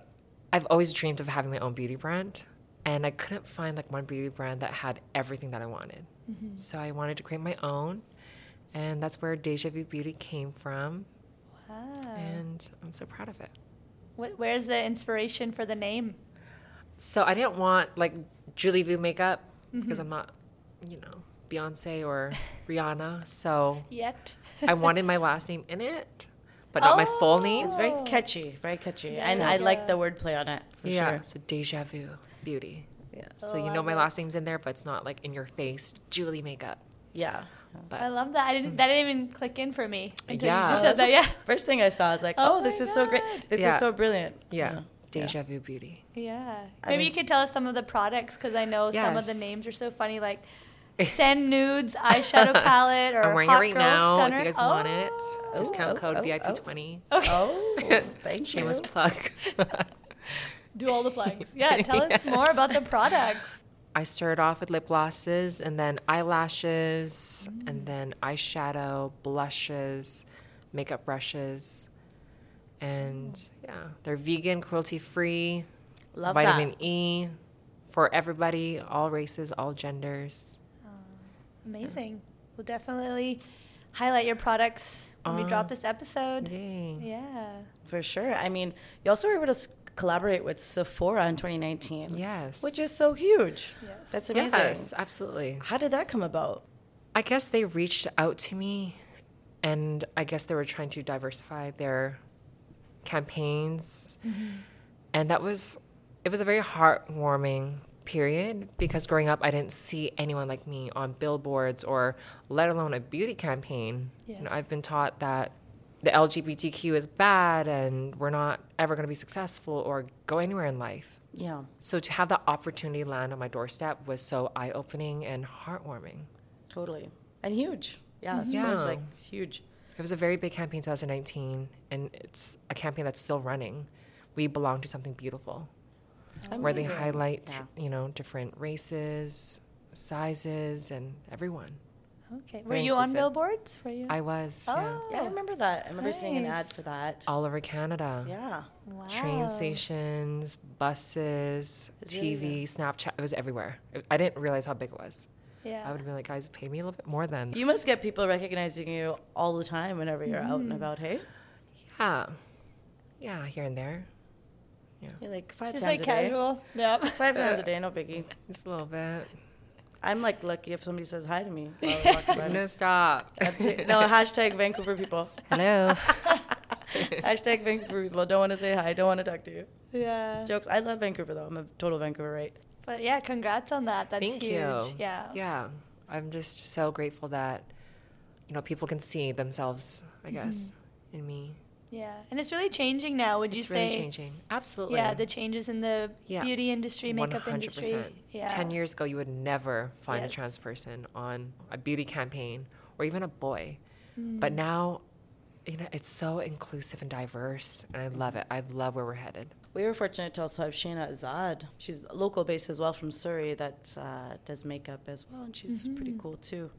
Speaker 3: I've always dreamed of having my own beauty brand. And I couldn't find like one beauty brand that had everything that I wanted. Mm-hmm. So I wanted to create my own. And that's where Deja Vu Beauty came from.
Speaker 2: Wow.
Speaker 3: And I'm so proud of it.
Speaker 2: Wh- Where's the inspiration for the name?
Speaker 3: So I didn't want like Julie Vu makeup because mm-hmm. I'm not, you know, Beyonce or Rihanna. So
Speaker 2: Yet.
Speaker 3: I wanted my last name in it, but not my full name.
Speaker 1: It's very catchy, very catchy, and
Speaker 2: So
Speaker 1: I like the
Speaker 2: good.
Speaker 1: wordplay on it for
Speaker 3: yeah.
Speaker 1: sure.
Speaker 3: So Deja Vu Beauty.
Speaker 1: Yeah,
Speaker 3: So
Speaker 2: Oh,
Speaker 3: you
Speaker 2: I
Speaker 3: know my
Speaker 2: love
Speaker 3: last name's in there, but it's not like in your face, Julie makeup.
Speaker 1: yeah.
Speaker 3: But
Speaker 2: I love that. I didn't. That didn't even click in for me. until you
Speaker 3: Yeah.
Speaker 2: just
Speaker 3: Oh,
Speaker 2: said that. Yeah.
Speaker 1: First thing I saw, I was like,
Speaker 2: Oh
Speaker 1: "Oh, this
Speaker 2: my
Speaker 1: is so great! This
Speaker 3: Yeah.
Speaker 1: is so brilliant."
Speaker 3: yeah, Deja Vu Beauty.
Speaker 2: Yeah.
Speaker 1: I
Speaker 2: Maybe
Speaker 1: mean-
Speaker 2: you could tell us some of the products because I know some of the names are so funny, like Send Nudes eyeshadow palette or
Speaker 3: I'm wearing
Speaker 2: Hot
Speaker 3: it right
Speaker 2: Girl
Speaker 3: now.
Speaker 2: Stunner.
Speaker 3: If you guys want it,
Speaker 2: Oh.
Speaker 3: discount
Speaker 1: oh,
Speaker 3: code
Speaker 1: oh,
Speaker 3: VIP
Speaker 1: oh.
Speaker 3: twenty.
Speaker 2: Okay.
Speaker 1: Oh, thank you.
Speaker 3: Shameless plug.
Speaker 2: Do all the plugs. Yeah. Tell us more about the products.
Speaker 3: I started off with lip glosses and then eyelashes and mm. then eyeshadow, blushes, makeup brushes. And yeah, they're vegan, cruelty free,
Speaker 1: Love
Speaker 3: vitamin
Speaker 1: that.
Speaker 3: E for everybody, all races, all genders.
Speaker 2: Amazing. We'll definitely highlight your products when we
Speaker 3: Uh,
Speaker 2: drop this episode.
Speaker 3: Yay.
Speaker 2: Yeah.
Speaker 1: For sure. I mean, you also were able to s- collaborate with Sephora in 2019.
Speaker 3: Yes.
Speaker 1: Which is so huge.
Speaker 2: Yes.
Speaker 1: That's amazing.
Speaker 3: Yes, absolutely.
Speaker 1: How did that come about?
Speaker 3: I guess they reached out to me and I guess they were trying to diversify their campaigns. And that was it was a very heartwarming period because growing up I didn't see anyone like me on billboards or let alone a beauty campaign. You know, I've been taught that the LGBTQ is bad and we're not ever going to be successful or go anywhere in life.
Speaker 1: Yeah.
Speaker 3: So to have that opportunity land on my doorstep was so eye-opening and heartwarming.
Speaker 1: Totally. And huge. Yeah.
Speaker 3: Yeah.
Speaker 1: like it's huge.
Speaker 3: It was a very big campaign 2019, and it's a campaign that's still running. We belong to something beautiful, where they highlight,
Speaker 1: Yeah.
Speaker 3: you know, different races, sizes, and everyone.
Speaker 2: Okay. Were
Speaker 3: Very
Speaker 2: you on billboards? Were you?
Speaker 3: I was, yeah.
Speaker 1: Oh, yeah, I remember that. I remember seeing an ad for that.
Speaker 3: All over Canada.
Speaker 1: Yeah.
Speaker 2: wow.
Speaker 3: Train stations, buses,
Speaker 1: It's really
Speaker 3: TV, Snapchat. It was everywhere. I didn't realize how big it was.
Speaker 2: Yeah.
Speaker 3: I would have been like, guys, pay me a little bit more than.
Speaker 1: You must get people recognizing you all the time whenever you're out and mm-hmm. about, hey?
Speaker 3: Yeah. Yeah, here and there.
Speaker 1: You're like five
Speaker 2: Just
Speaker 1: times
Speaker 2: like
Speaker 1: a day.
Speaker 2: casual. Yeah.
Speaker 1: Five times a day, no biggie.
Speaker 3: Just a little bit.
Speaker 1: I'm like lucky if somebody says hi to me. while I'm walking by.
Speaker 3: no, stop.
Speaker 1: Hashtag- no, hashtag Vancouver people.
Speaker 3: Hello.
Speaker 1: hashtag Vancouver people. Don't want to say hi. Don't want to talk to you.
Speaker 2: yeah.
Speaker 1: Jokes. I love Vancouver though. I'm a total Vancouver right.
Speaker 2: But yeah, congrats on that. That's
Speaker 3: Thank
Speaker 2: huge.
Speaker 3: you.
Speaker 2: Yeah.
Speaker 3: Yeah. I'm just so grateful that, you know, people can see themselves, I mm-hmm. guess, in me.
Speaker 2: Yeah. And it's really changing now, would you
Speaker 3: it's
Speaker 2: say?
Speaker 3: really changing. Absolutely.
Speaker 2: Yeah, the changes in the
Speaker 3: Yeah.
Speaker 2: beauty industry, makeup
Speaker 3: 100%.
Speaker 2: industry. Yeah.
Speaker 3: 10 years ago, you would never find
Speaker 2: Yes.
Speaker 3: a trans person on a beauty campaign or even a boy.
Speaker 2: Mm.
Speaker 3: But now, you know, it's so inclusive and diverse, and I love it. I love where we're headed.
Speaker 1: We were fortunate to also have Shayna Azad. She's local based as well from Surrey that uh, does makeup as well, and she's pretty cool too.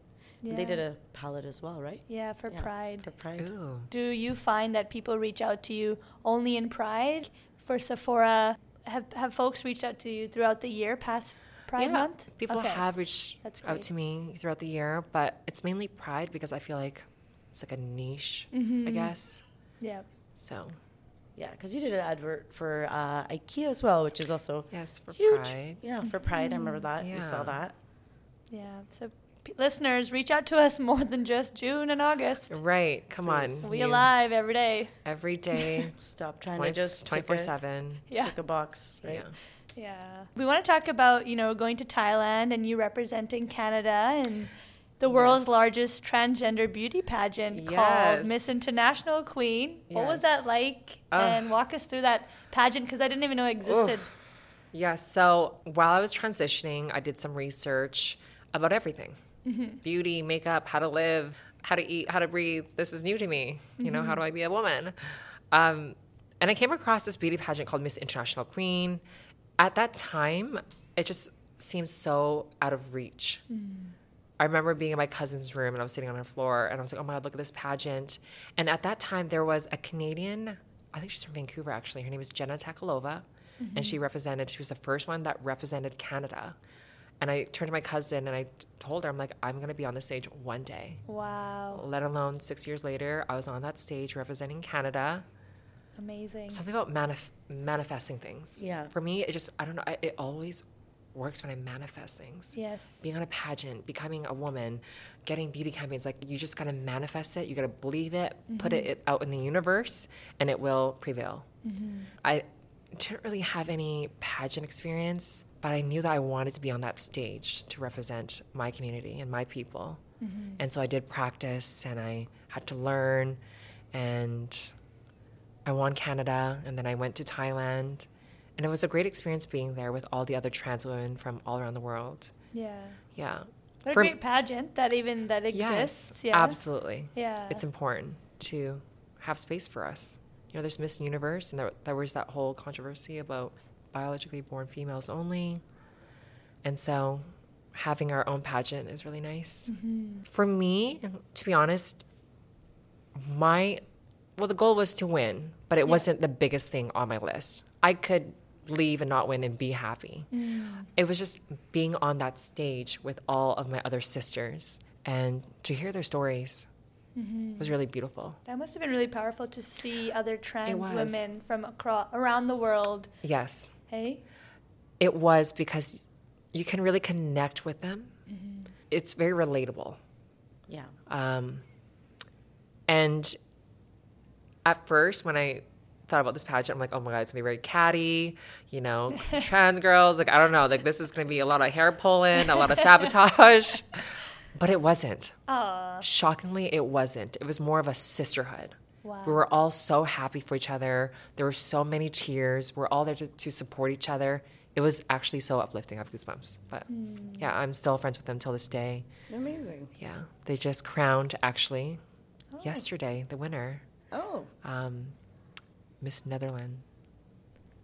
Speaker 1: And they did a palette as well, right?
Speaker 2: Yeah, for
Speaker 1: Yeah,
Speaker 2: Pride.
Speaker 1: For Pride.
Speaker 3: Ooh.
Speaker 2: Do you find that people reach out to you only in Pride for Sephora? Have have folks reached out to you throughout the year past Pride
Speaker 3: yeah,
Speaker 2: month?
Speaker 3: People
Speaker 2: Okay.
Speaker 3: have reached
Speaker 2: That's
Speaker 3: out to me throughout the year, but it's mainly Pride because I feel like it's like a niche, I
Speaker 2: Mhm.
Speaker 3: guess.
Speaker 2: Yeah.
Speaker 3: So,
Speaker 1: Yeah, because you did an advert for uh, IKEA as well, which is also
Speaker 3: yes, for
Speaker 1: huge.
Speaker 3: Pride.
Speaker 1: Yeah, for Pride. I remember that.
Speaker 3: Yeah.
Speaker 1: We saw that.
Speaker 2: Yeah. So P- listeners, reach out to us more than just June and August.
Speaker 3: Right. Come on.
Speaker 2: We
Speaker 3: You-
Speaker 2: alive every day.
Speaker 3: Every day,
Speaker 1: Stop trying
Speaker 3: 20,
Speaker 1: to just
Speaker 3: 24 7.
Speaker 2: Yeah.
Speaker 1: tick a box, right?
Speaker 3: Yeah.
Speaker 2: Yeah. We want to talk about, you know, going to Thailand and you representing Canada and the world's
Speaker 3: Yes.
Speaker 2: largest transgender beauty pageant
Speaker 3: Yes.
Speaker 2: called Miss International Queen. Yes. What was that like?
Speaker 3: Ugh.
Speaker 2: And walk us through that pageant because I didn't even know it existed.
Speaker 3: Oof. Yeah, so while I was transitioning, I did some research about everything Mm-hmm. beauty, makeup, how to live, how to eat, how to breathe. This is new to me. You know, how do mm-hmm. I be a woman? Um, and I came across this beauty pageant called Miss International Queen. At that time, it just seemed so out of reach. Mm. I remember being in my cousin's room and I was sitting on her floor and I was like, oh my God, look at this pageant. And at that time, there was a Canadian, I think she's from Vancouver actually. Her name is Jenna Talackova. And mm-hmm. she represented, she was the first one that represented Canada. And I turned to my cousin and I told her, I'm like, I'm going to be on the stage one day.
Speaker 2: Wow.
Speaker 3: Let alone six years later, I was on that stage representing Canada.
Speaker 2: Amazing.
Speaker 3: Something about manif- manifesting things.
Speaker 1: Yeah.
Speaker 3: For me, it just, I don't know, I, it always works when I manifest things
Speaker 2: Yes.
Speaker 3: being on a pageant, becoming a woman, getting beauty campaigns, like you just gotta manifest it, you gotta believe it, put it, it out in the universe, and it will prevail. Mm-hmm. I didn't really have any pageant experience, but I knew that I wanted to be on that stage to represent my community and my people. Mm-hmm. And so I did practice and I had to learn, and I won Canada, and then I went to Thailand. And it was a great experience being there with all the other trans women from all around the world.
Speaker 2: Yeah.
Speaker 3: Yeah.
Speaker 2: What
Speaker 3: For-
Speaker 2: a great pageant that even that exists.
Speaker 3: Yes,
Speaker 2: yeah.
Speaker 3: absolutely.
Speaker 2: Yeah.
Speaker 3: It's important to have space for us. You know, there's Miss Universe, and there, there was that whole controversy about biologically born females only. And so having our own pageant is really nice.
Speaker 2: Mm-hmm.
Speaker 3: For me, to be honest, my well, the goal was to win, but it wasn't the biggest thing on my list. I could leave and not win and be happy.
Speaker 2: Mm.
Speaker 3: It was just being on that stage with all of my other sisters and to hear their stories
Speaker 2: Mm-hmm.
Speaker 3: was really beautiful.
Speaker 2: That must have been really powerful to see other trans women from across around the world.
Speaker 3: Yes,
Speaker 2: Hey.
Speaker 3: it was because you can really connect with them. It's very relatable.
Speaker 1: Yeah.
Speaker 3: Um, and at first, when I thought about this pageant, I'm like, oh my God, it's gonna be very catty, you know, trans girls. Like, I don't know, like, this is gonna be a lot of hair pulling, a lot of sabotage. But it wasn't.
Speaker 2: Aw.
Speaker 3: Shockingly, it wasn't. It was more of a sisterhood.
Speaker 2: Wow.
Speaker 3: We were all so happy for each other. There were so many cheers. We're all there to, to support each other. It was actually so uplifting. I have goosebumps. But yeah, I'm still friends with them till this day.
Speaker 1: Amazing.
Speaker 3: Yeah, they just crowned actually yesterday the winner,
Speaker 1: Oh,
Speaker 3: um, Miss Netherland.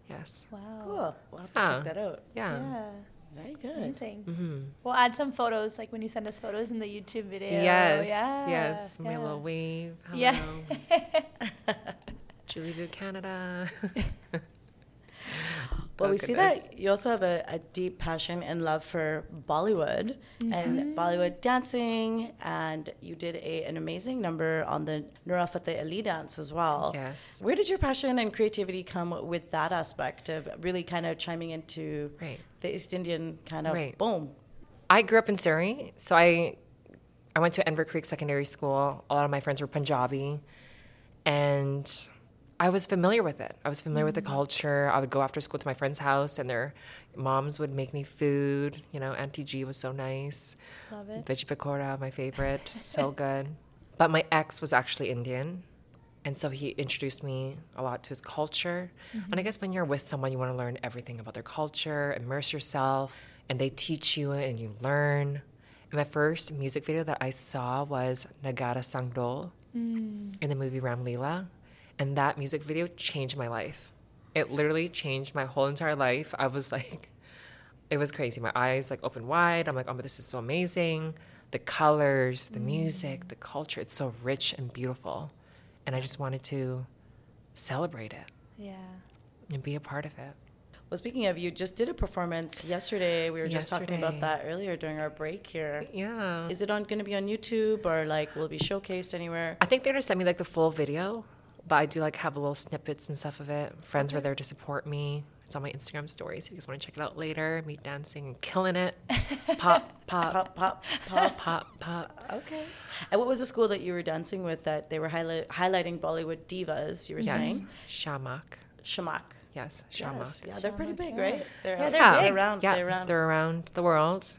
Speaker 3: Yes.
Speaker 2: Wow.
Speaker 1: cool. We'll have to
Speaker 3: Yeah.
Speaker 1: check that out.
Speaker 3: Yeah.
Speaker 2: Yeah.
Speaker 1: Very good.
Speaker 2: Amazing.
Speaker 3: hmm
Speaker 2: We'll add some photos, like when you send us photos in the YouTube video.
Speaker 3: Yes.
Speaker 2: Yeah.
Speaker 3: Yes. My
Speaker 2: yeah.
Speaker 3: little wave. Hello.
Speaker 2: Yeah.
Speaker 3: Julie Canada.
Speaker 1: Well, we see
Speaker 3: goodness.
Speaker 1: that you also have a, a deep passion and love for Bollywood and Bollywood dancing, and you did a, an amazing number on the Nora Fatehi dance as well.
Speaker 3: Yes.
Speaker 1: Where did your passion and creativity come with that aspect of really kind of chiming into
Speaker 3: Right.
Speaker 1: the East Indian kind of
Speaker 3: Right.
Speaker 1: boom?
Speaker 3: I grew up in Surrey, so I I went to Enver Creek Secondary School. A lot of my friends were Punjabi, and I was familiar with it. I was familiar with the mm. culture. I would go after school to my friend's house, and their moms would make me food. You know, Auntie G was so nice.
Speaker 2: Love it.
Speaker 3: Veggie pakora, my favorite, so good. But my ex was actually Indian, and so he introduced me a lot to his culture. Mm-hmm. And I guess when you're with someone, you want to learn everything about their culture, immerse yourself, and they teach you and you learn. And my first music video that I saw was Nagada Sang Dhol mm. in the movie Ram Leela, and that music video changed my life. It literally changed my whole entire life. I was like, it was crazy. My eyes like opened wide. I'm like, oh, but this is so amazing. The colors, the mm. music, the culture, it's so rich and beautiful. And I just wanted to celebrate it
Speaker 2: Yeah.
Speaker 3: and be a part of it.
Speaker 1: Well, speaking of, you just did a performance yesterday. We were just talking about that earlier during our break here.
Speaker 3: Yeah.
Speaker 1: Is it on going to be on YouTube or like will it be showcased anywhere?
Speaker 3: I think they're gonna send me like the full video, but I do like have a little snippets and stuff of it. Friends were there to support me, It's on my Instagram stories if you guys want to check it out later. Me dancing killing it. Pop, pop,
Speaker 1: Pop, pop, pop.
Speaker 3: pop, pop.
Speaker 1: Okay. And what was the school that you were dancing with that they were highlight, highlighting Bollywood divas? You were
Speaker 3: Yes.
Speaker 1: saying
Speaker 3: Shiamak.
Speaker 1: Shiamak.
Speaker 3: Yes, Shiamak.
Speaker 1: Yes. Yeah, they're pretty big,
Speaker 2: yeah.
Speaker 1: right? They're,
Speaker 2: Yeah, they're
Speaker 3: Yeah.
Speaker 2: big.
Speaker 1: around.
Speaker 3: Yeah,
Speaker 1: they're around.
Speaker 3: they're around the world.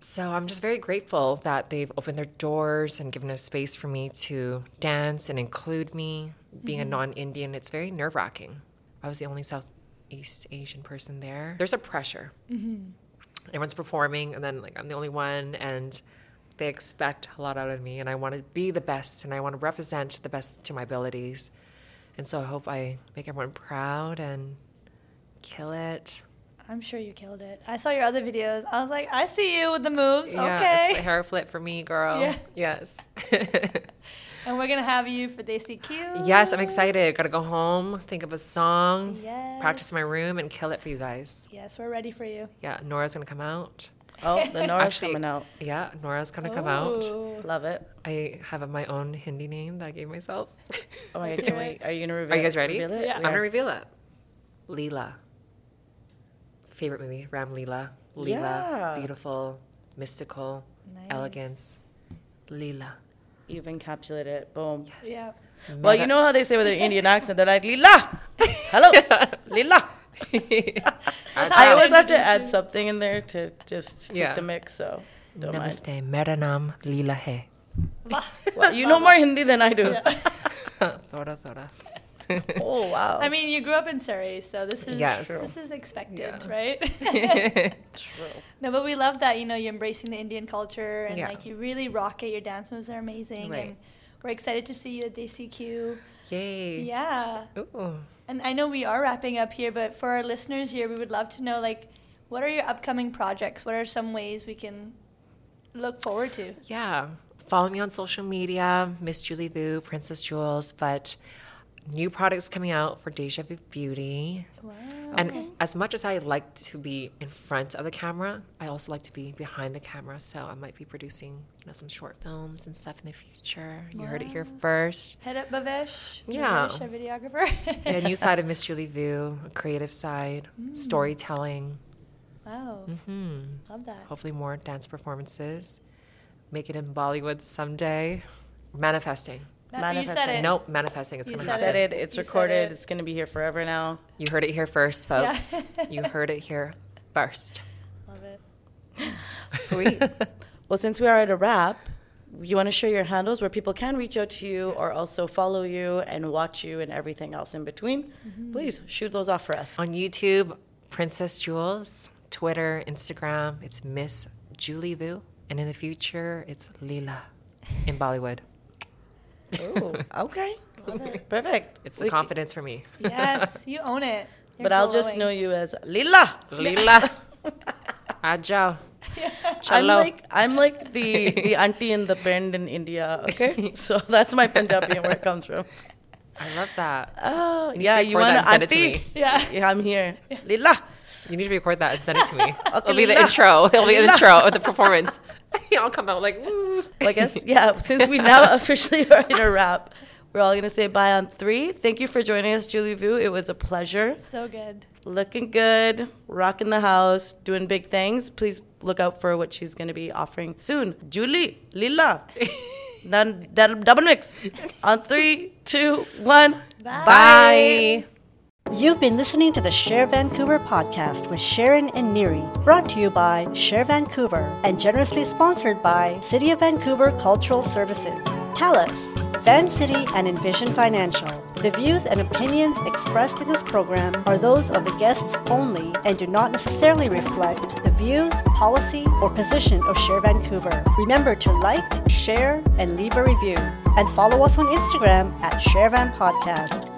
Speaker 3: So I'm just very grateful that they've opened their doors and given a space for me to dance and include me. Being a mm-hmm. non-Indian, it's very nerve-wracking. I was the only Southeast Asian person there. There's a pressure. Mm-hmm. Everyone's performing, and then like I'm the only one, and they expect a lot out of me, and I want to be the best, and I want to represent the best to my abilities. And so I hope I make everyone proud and kill it.
Speaker 2: I'm sure you killed it. I saw your other videos. I was like, I see you with the moves.
Speaker 3: Yeah,
Speaker 2: okay.
Speaker 3: it's the hair flip for me, girl.
Speaker 2: Yeah.
Speaker 3: Yes.
Speaker 2: and we're gonna have you for Daisy Q.
Speaker 3: yes, I'm excited. Gotta go home, think of a song,
Speaker 2: Yes.
Speaker 3: practice in my room, and kill it for you guys.
Speaker 2: Yes, we're ready for you.
Speaker 3: Yeah, Nora's gonna come out.
Speaker 1: oh, the Nora's
Speaker 3: Actually-
Speaker 1: coming out.
Speaker 3: Yeah, Nora's gonna come out.
Speaker 1: Love it.
Speaker 3: I have my own Hindi name that I gave myself.
Speaker 1: Oh my god, can
Speaker 2: hear
Speaker 1: we, are you gonna reveal
Speaker 3: Are you guys ready?
Speaker 1: Reveal it?
Speaker 2: Yeah.
Speaker 3: I'm gonna reveal it. Leela. Favorite movie, Ram Leela. Leela.
Speaker 1: Yeah.
Speaker 3: Beautiful, mystical,
Speaker 2: Nice.
Speaker 3: elegance. Leela.
Speaker 1: You've encapsulated it. Boom.
Speaker 2: Yeah. Mm-hmm.
Speaker 1: Well, you know how they say with an Indian accent, they're like, Lila! Hello! Lila! I always have to add something in there to just keep
Speaker 3: Yeah.
Speaker 1: the mix, so don't mind.
Speaker 3: Namaste, mera naam Leela hai.
Speaker 1: Well, you know more Hindi than I do.
Speaker 3: Thoda, thoda.
Speaker 1: Oh, wow.
Speaker 2: I mean, you grew up in Surrey, so this is
Speaker 3: Yes.
Speaker 2: this is expected,
Speaker 3: Yeah.
Speaker 2: right?
Speaker 1: True.
Speaker 2: no, but we love that you know you're embracing the Indian culture and
Speaker 3: Yeah.
Speaker 2: like you really rock it. Your dance moves are amazing,
Speaker 3: Right.
Speaker 2: and we're excited to see you at DCQ.
Speaker 3: Yay.
Speaker 2: Yeah,
Speaker 3: Ooh.
Speaker 2: and I know we are wrapping up here, but for our listeners here, we would love to know like what are your upcoming projects? What are some ways we can look forward to?
Speaker 3: Yeah. Follow me on social media, Miss Julie Vu, Princess Joules. but new products coming out for Deja Vu Beauty.
Speaker 2: Wow.
Speaker 3: And as much as I like to be in front of the camera, I also like to be behind the camera. So I might be producing you know, some short films and stuff in the future. You heard it here first.
Speaker 2: Head up, Bavesh.
Speaker 3: Yeah.
Speaker 2: Bavesh, our videographer.
Speaker 3: Yeah, new side of Miss Julie Vu, a creative side, storytelling.
Speaker 2: wow,
Speaker 3: Mm-hmm.
Speaker 2: love that.
Speaker 3: Hopefully, more dance performances. Make it in Bollywood someday. Manifesting.
Speaker 2: That- you said
Speaker 1: Manifesting.
Speaker 2: it.
Speaker 3: Nope, manifesting. It's
Speaker 2: You
Speaker 3: gonna
Speaker 1: You
Speaker 2: said
Speaker 3: happen.
Speaker 1: said it. It's
Speaker 2: You said
Speaker 1: recorded.
Speaker 2: it.
Speaker 1: It's going to be here forever now.
Speaker 3: You heard it here first,
Speaker 2: Yeah.
Speaker 3: folks. you heard it here first.
Speaker 2: Love it.
Speaker 1: Sweet. well, since we are at a wrap, you want to share your handles where people can reach out to you or also follow you and watch you and everything else in between. Mm-hmm. Please shoot those off for us.
Speaker 3: On YouTube, Princess Joules, Twitter, Instagram, it's Miss Julie Vu. And in the future, it's Lila in Bollywood.
Speaker 1: Ooh, okay. Perfect.
Speaker 3: It's the
Speaker 1: We-
Speaker 3: confidence for me.
Speaker 2: Yes, you own it. You're
Speaker 1: But I'll just
Speaker 2: glowing.
Speaker 1: know you as Lila.
Speaker 3: Leela. Ajao.
Speaker 1: I'm
Speaker 3: Chalo.
Speaker 1: like I'm like the the auntie in the bend in India. Okay, so that's my Punjabi and where it comes from.
Speaker 3: I love that.
Speaker 1: Oh
Speaker 3: You need
Speaker 1: yeah, you
Speaker 3: record
Speaker 1: want
Speaker 3: that
Speaker 1: an
Speaker 3: and send it to
Speaker 1: auntie?
Speaker 3: me.
Speaker 2: Yeah.
Speaker 1: Yeah, I'm here. Lila.
Speaker 3: You need to record that and send it to me.
Speaker 1: Okay,
Speaker 3: It'll be the
Speaker 1: Leela.
Speaker 3: intro. It'll be the
Speaker 1: Leela.
Speaker 3: intro of the performance. I'll come out like, Woo.
Speaker 1: Well, I guess yeah. Since we now officially are in a wrap, we're all gonna say bye on three. Thank you for joining us, Julie Vu. It was a pleasure.
Speaker 2: So good.
Speaker 1: Looking good, rocking the house, doing big things. Please look out for what she's gonna be offering soon. Julie, Lila, Dun- dun- double mix. On three, two, one.
Speaker 2: Bye.
Speaker 3: Bye.
Speaker 4: You've been listening to the Sher Vancouver podcast with Sharon and Neri, brought to you by Sher Vancouver and generously sponsored by City of Vancouver Cultural Services, TELUS, Vancity, and Envision Financial. The views and opinions expressed in this program are those of the guests only and do not necessarily reflect the views, policy, or position of Sher Vancouver. Remember to like, share, and leave a review. And follow us on Instagram at SherVan Podcast.